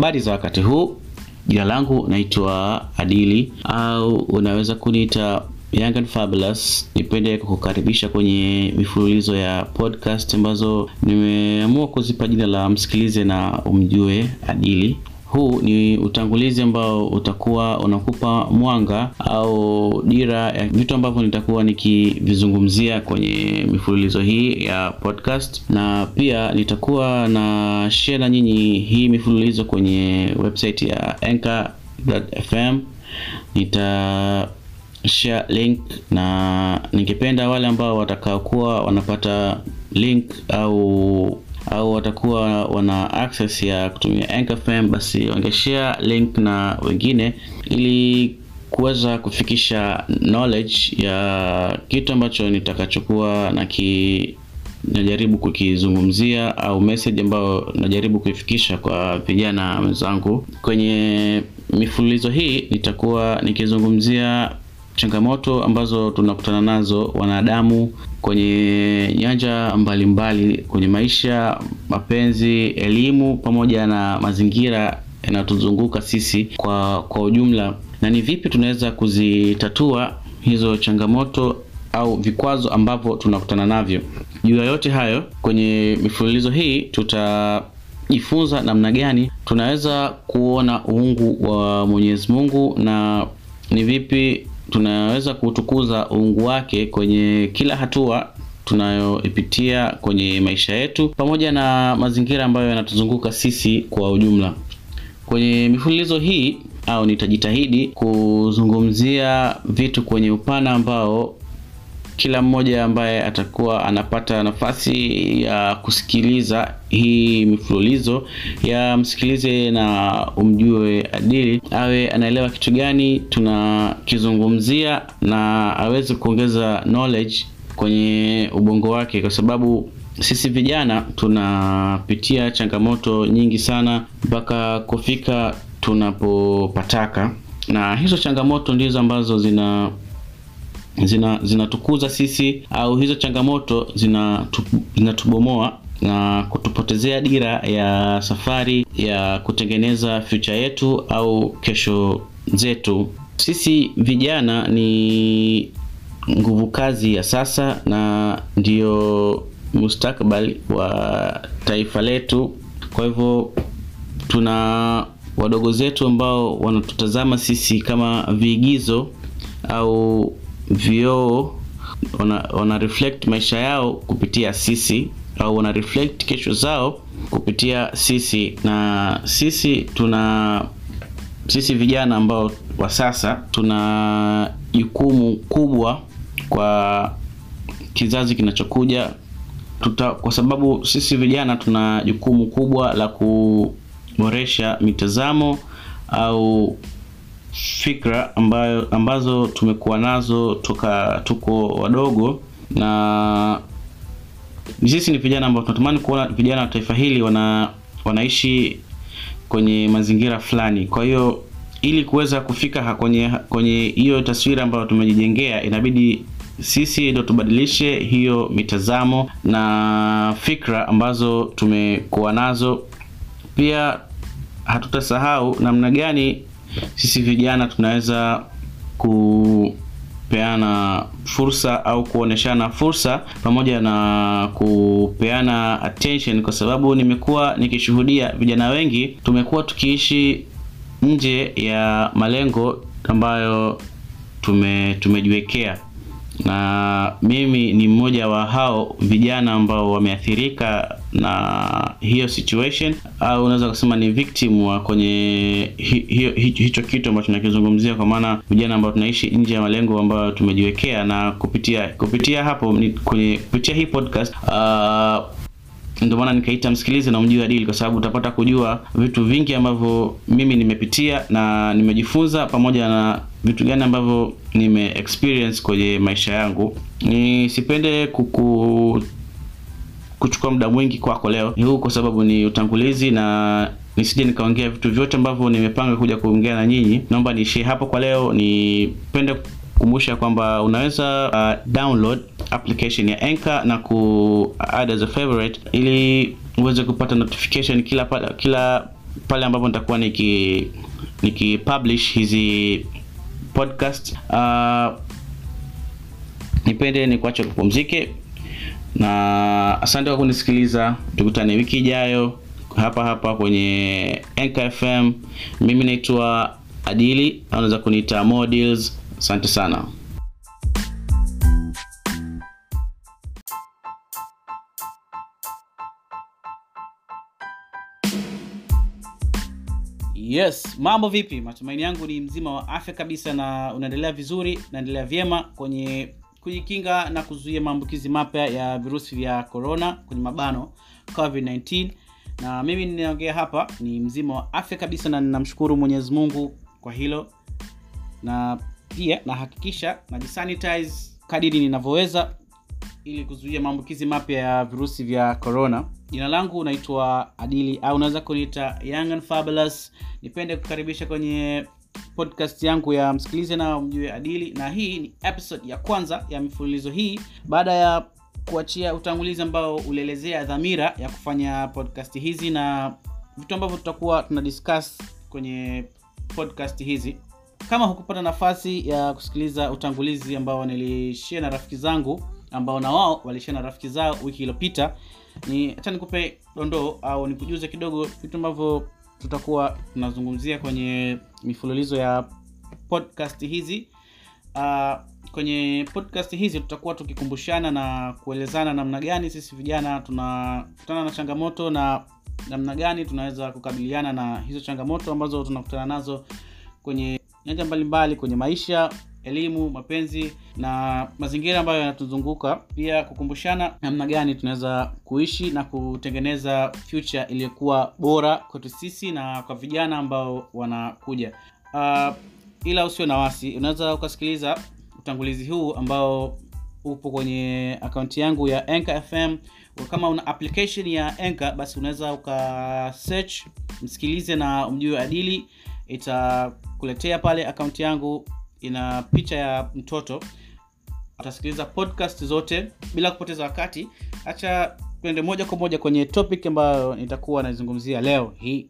Habari za wakati huu, jina langu naitwa Adili au unaweza kuniita Young and Fabulous. Nipende kukukaribisha kwenye mifululizo ya podcast ambazo nimeamua kuzipa jina la msikilize na umjue Adili. Huu ni utangulizi ambao utakuwa unakupa mwanga au dira ya vitu ambavyo nitakuwa nikivizungumzia kwenye mifululizo hii ya podcast, na pia nitakuwa na share na nyinyi hii mifululizo kwenye website ya Anchor.fm. Nita share link na ningependa wale ambao watakaokuwa wanapata link au au watakuwa wana access ya kutumia Anchor FM, basi wangeshare link na wengine ili kuweza kufikisha knowledge ya kitu ambacho nitakachokuwa na ki najaribu kukizungumzia au message ambayo najaribu kuifikisha kwa vijana wenzangu. Kwenye mifululizo hii nitakuwa nikizungumzia changamoto ambazo tunakutana nazo wanadamu kwenye nyanja mbalimbali mbali, kwenye maisha, mapenzi, elimu pamoja na mazingira yanayotuzunguka sisi kwa kwa ujumla, na ni vipi tunaweza kuzitatua hizo changamoto au vikwazo ambavyo tunakutana navyo. Juu ya yote hayo, kwenye mifululizo hii tutajifunza namna gani tunaweza kuona uungu wa Mwenyezi Mungu na ni vipi tunaweza kutukuza uungu wake kwenye kila hatua tunayoipitia kwenye maisha yetu pamoja na mazingira ambayo yanatuzunguka sisi kwa ujumla. Kwenye mifululizo hii au nitajitahidi kuzungumzia vitu kwenye upana ambao kila mmoja ambaye atakuwa anapata nafasi ya kusikiliza hii mifululizo ya msikilize na umjue Adili, awe anaelewa kitu gani tunakizungumzia na aweze kuongeza knowledge kwenye ubongo wake, kwa sababu sisi vijana tunapitia changamoto nyingi sana mpaka kufika tunapopataka, na hizo changamoto ndizo ambazo zina zina zinatukuza sisi au hizo changamoto zinatubomoa na kutupotezea dira ya safari ya kutengeneza future yetu au kesho zetu. Sisi vijana ni nguvu kazi ya sasa na ndiyo mustakabali wa taifa letu. Kwa hivyo tuna wadogo zetu ambao wanatutazama sisi kama viigizo au vioo wana, reflect maisha yao kupitia sisi au wana reflect kesho zao kupitia sisi, na sisi tuna sisi vijana ambao wa sasa tuna jukumu kubwa kwa kizazi kinachokuja. Tuta, kwa sababu sisi vijana tuna jukumu kubwa la kuboresha mitazamo au fikra ambayo ambazo tumekuwa nazo toka tuko wadogo, na sisi ni vijana ambao tunatamani kuona vijana wa taifa hili wana wanaishi kwenye mazingira fulani. Kwa hiyo ili kuweza kufika kwenye kwenye hiyo taswira ambayo tumejijengea, inabidi sisi ndio tubadilishe hiyo mitazamo na fikra ambazo tumekuwa nazo. Pia hatutasahau namna gani sisi vijana tunaweza kupeana fursa au kuoneshana fursa pamoja na kupeana attention, kwa sababu nimekuwa nikishuhudia vijana wengi tumekuwa tukiishi nje ya malengo ambayo tume tumejiwekea, na mimi ni mmoja wa hao vijana ambao wameathirika na hiyo situation. Au unaweza kusema ni victim wa kwenye hi, hi, hi, hicho kitu ambacho tunakizungumzia, kwa maana vijana ambao tunaishi nje ya malengo ambayo tumejiwekea, na kupitia kupitia hapo ni, kwenye kupitia hii podcast uh, ndio maana nikaita msikilize na umjue Adili, kwa sababu utapata kujua vitu vingi ambavyo mimi nimepitia na nimejifunza, pamoja na vitu gani ambavyo nime experience kwenye maisha yangu. Nisipende kuku kuchukua muda mwingi kwako leo huu, kwa sababu ni utangulizi na nisije nikaongea vitu vyote ambavyo nimepanga kuja kuongea na nyinyi. Naomba niishie hapo kwa leo. Nipende kukumbusha kwamba unaweza uh, download application ya Anchor na ku add as a favorite ili uweze kupata notification kila pala, kila pale ambapo nitakuwa niki nikipublish hizi podcast uh, nipende nikuache kupumzike na asante kwa kunisikiliza. Tukutane wiki ijayo hapa hapa kwenye Anchor FM mimi naitwa Adili unaweza kuniita Models asante sana. Yes mambo vipi? Matumaini yangu ni mzima wa afya kabisa na unaendelea vizuri unaendelea vyema kwenye kujikinga na kuzuia maambukizi mapya ya virusi vya corona kwenye mabano covid-19 na mimi ninaongea hapa ni mzima wa afya kabisa na ninamshukuru mwenyezi mungu kwa hilo. Na pia nahakikisha najisanitize kadiri ninavyoweza ili kuzuia maambukizi mapya ya virusi vya corona. Jina langu unaitwa adili au unaweza kuniita young and fabulous. Nipende kukaribisha kwenye podcast yangu ya msikilize na mjue adili na hii ni episode ya kwanza ya mifululizo hii. Baada ya kuachia utangulizi ambao ulielezea dhamira ya kufanya podcast hizi na vitu ambavyo tutakuwa tuna discuss kwenye podcast hizi kama hukupata nafasi ya kusikiliza utangulizi ambao nilishia na rafiki zangu ambao na wao walishia na rafiki zao wiki iliyopita ni hata nikupe dondoo au nikujuze kidogo vitu ambavyo tutakuwa tunazungumzia kwenye mifululizo ya podcast hizi. Uh, kwenye podcast hizi tutakuwa tukikumbushana na kuelezana namna gani sisi vijana tunakutana na changamoto na namna gani tunaweza kukabiliana na hizo changamoto ambazo tunakutana nazo kwenye nyanja mbalimbali kwenye maisha elimu mapenzi na mazingira ambayo yanatuzunguka. Pia kukumbushana namna gani tunaweza kuishi na kutengeneza future iliyokuwa bora kwetu sisi na kwa vijana ambao wanakuja. Uh, ila usio na wasi unaweza ukasikiliza utangulizi huu ambao upo kwenye akaunti yangu ya Anchor FM kama una application ya Anchor basi unaweza uka msikilize na mjue adili itakuletea pale akaunti yangu ina picha ya mtoto. Utasikiliza podcast zote bila kupoteza wakati. Hacha tuende moja kwa moja kwenye topic ambayo nitakuwa naizungumzia leo hii